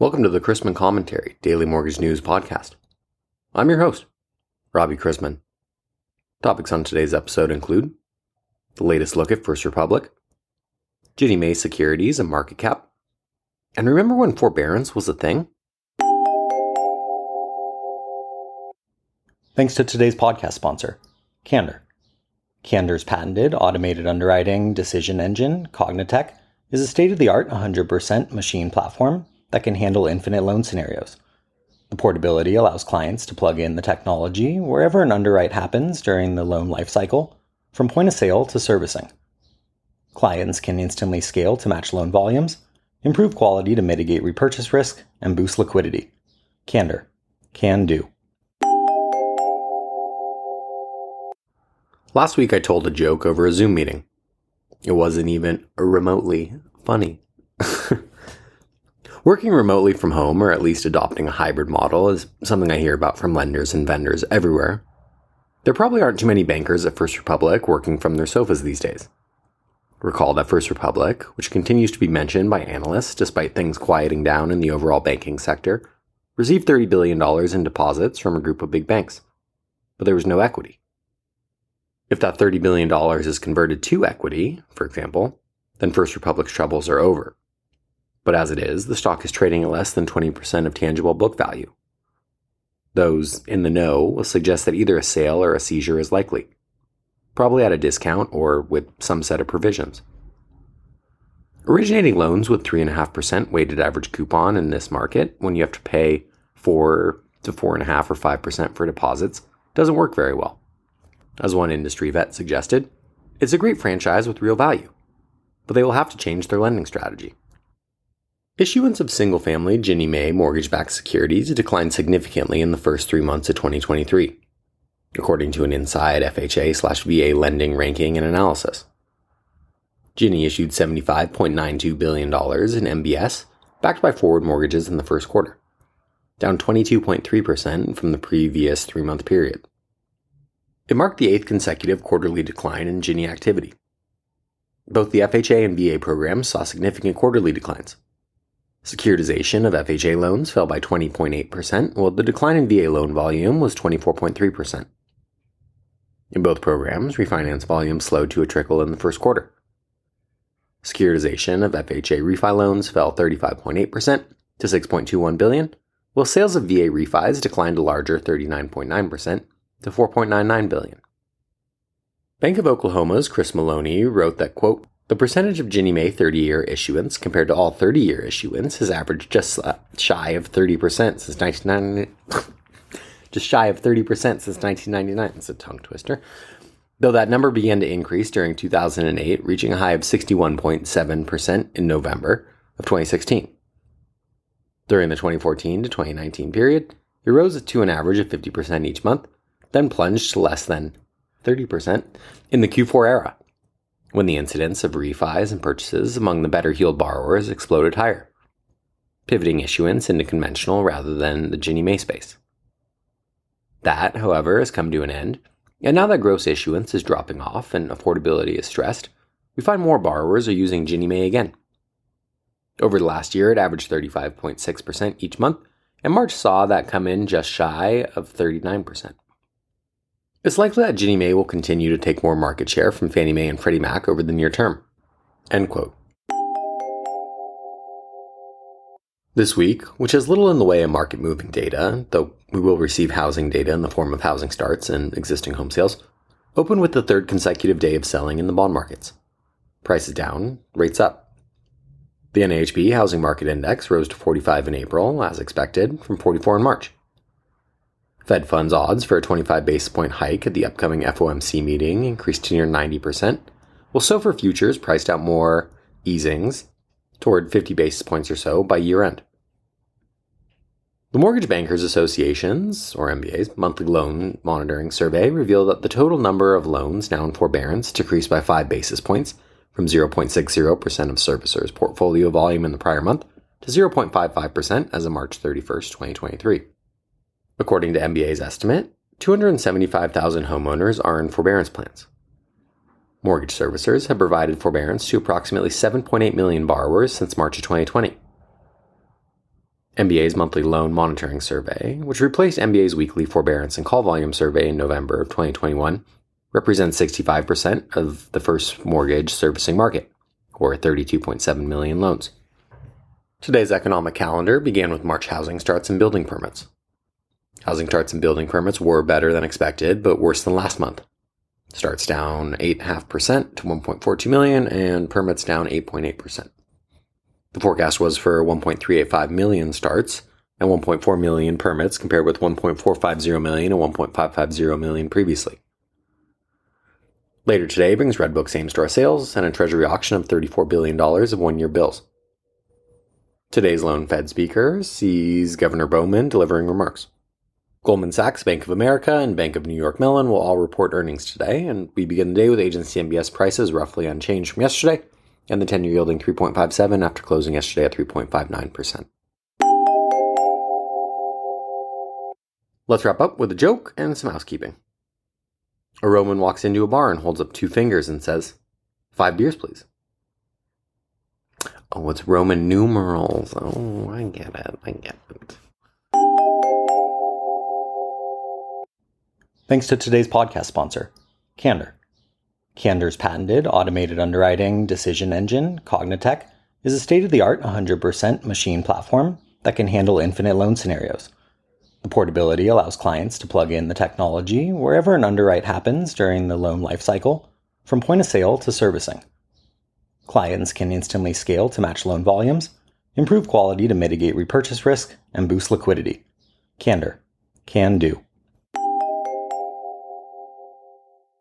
Welcome to the Chrisman Commentary, Daily Mortgage News Podcast. I'm your host, Robbie Chrisman. Topics on today's episode include the latest look at First Republic, Ginnie Mae securities and market cap, and remember when forbearance was a thing? Thanks to today's podcast sponsor, Candor. Candor's patented automated underwriting decision engine, CogniTech, is a state of the art 100% machine platform that can handle infinite loan scenarios. The portability allows clients to plug in the technology wherever an underwrite happens during the loan lifecycle, from point of sale to servicing. Clients can instantly scale to match loan volumes, improve quality to mitigate repurchase risk, and boost liquidity. Candor. Can do. Last week I told a joke over a Zoom meeting. It wasn't even remotely funny. Working remotely from home, or at least adopting a hybrid model, is something I hear about from lenders and vendors everywhere. There probably aren't too many bankers at First Republic working from their sofas these days. Recall that First Republic, which continues to be mentioned by analysts despite things quieting down in the overall banking sector, received $30 billion in deposits from a group of big banks. But there was no equity. If that $30 billion is converted to equity, for example, then First Republic's troubles are over. But as it is, the stock is trading at less than 20% of tangible book value. Those in the know will suggest that either a sale or a seizure is likely, probably at a discount or with some set of provisions. Originating loans with 3.5% weighted average coupon in this market, when you have to pay 4 to 4.5 or 5% for deposits, doesn't work very well. As one industry vet suggested, it's a great franchise with real value, but they will have to change their lending strategy. Issuance of single family Ginnie Mae mortgage backed securities declined significantly in the first three months of 2023, according to an inside FHA slash VA lending ranking and analysis. Ginnie issued $75.92 billion in MBS, backed by forward mortgages in the first quarter, down 22.3% from the previous three month period. It marked the eighth consecutive quarterly decline in Ginnie activity. Both the FHA and VA programs saw significant quarterly declines, Securitization of FHA loans fell by 20.8%, while the decline in VA loan volume was 24.3%. In both programs, refinance volume slowed to a trickle in the first quarter. Securitization of FHA refi loans fell 35.8% to 6.21 billion, while sales of VA refis declined a larger 39.9% to 4.99 billion. Bank of Oklahoma's Chris Maloney wrote that quote, the percentage of Ginnie Mae 30 year issuance compared to all 30 year issuance has averaged just shy of 30% since 1999. just shy of 30% since 1999. It's a tongue twister. Though that number began to increase during 2008, reaching a high of 61.7% in November of 2016. During the 2014 to 2019 period, it rose to an average of 50% each month, then plunged to less than 30% in the Q4 era when the incidence of refis and purchases among the better heeled borrowers exploded higher, pivoting issuance into conventional rather than the Ginnie Mae space. That, however, has come to an end, and now that gross issuance is dropping off and affordability is stressed, we find more borrowers are using Ginnie Mae again. Over the last year, it averaged 35.6% each month, and March saw that come in just shy of 39%. It's likely that Ginnie Mae will continue to take more market share from Fannie Mae and Freddie Mac over the near term. End quote. This week, which has little in the way of market moving data, though we will receive housing data in the form of housing starts and existing home sales, opened with the third consecutive day of selling in the bond markets. Prices down, rates up. The NAHB Housing Market Index rose to 45 in April, as expected, from 44 in March. Fed funds odds for a 25 basis point hike at the upcoming FOMC meeting increased to near 90%, while SOFR futures priced out more easings toward 50 basis points or so by year end. The Mortgage Bankers Association's, or MBA's, monthly loan monitoring survey revealed that the total number of loans now in forbearance decreased by 5 basis points from 0.60% of servicers' portfolio volume in the prior month to 0.55% as of March 31st, 2023. According to MBA's estimate, 275,000 homeowners are in forbearance plans. Mortgage servicers have provided forbearance to approximately 7.8 million borrowers since March of 2020. MBA's monthly loan monitoring survey, which replaced MBA's weekly forbearance and call volume survey in November of 2021, represents 65% of the first mortgage servicing market, or 32.7 million loans. Today's economic calendar began with March housing starts and building permits. Housing starts and building permits were better than expected, but worse than last month. Starts down 8.5% to 1.42 million, and permits down 8.8%. The forecast was for 1.385 million starts and 1.4 million permits compared with 1.450 million and 1.550 million previously. Later today brings Redbook same store sales and a treasury auction of $34 billion of one year bills. Today's lone Fed speaker sees Governor Bowman delivering remarks. Goldman Sachs, Bank of America, and Bank of New York Mellon will all report earnings today, and we begin the day with agency MBS prices roughly unchanged from yesterday and the 10 year yielding 3.57 after closing yesterday at 3.59%. Let's wrap up with a joke and some housekeeping. A Roman walks into a bar and holds up two fingers and says, Five beers, please. Oh, it's Roman numerals. Oh, I get it. I get it. Thanks to today's podcast sponsor, Candor. Candor's patented automated underwriting decision engine, CogniTech, is a state of the art 100% machine platform that can handle infinite loan scenarios. The portability allows clients to plug in the technology wherever an underwrite happens during the loan lifecycle, from point of sale to servicing. Clients can instantly scale to match loan volumes, improve quality to mitigate repurchase risk, and boost liquidity. Candor. Can do.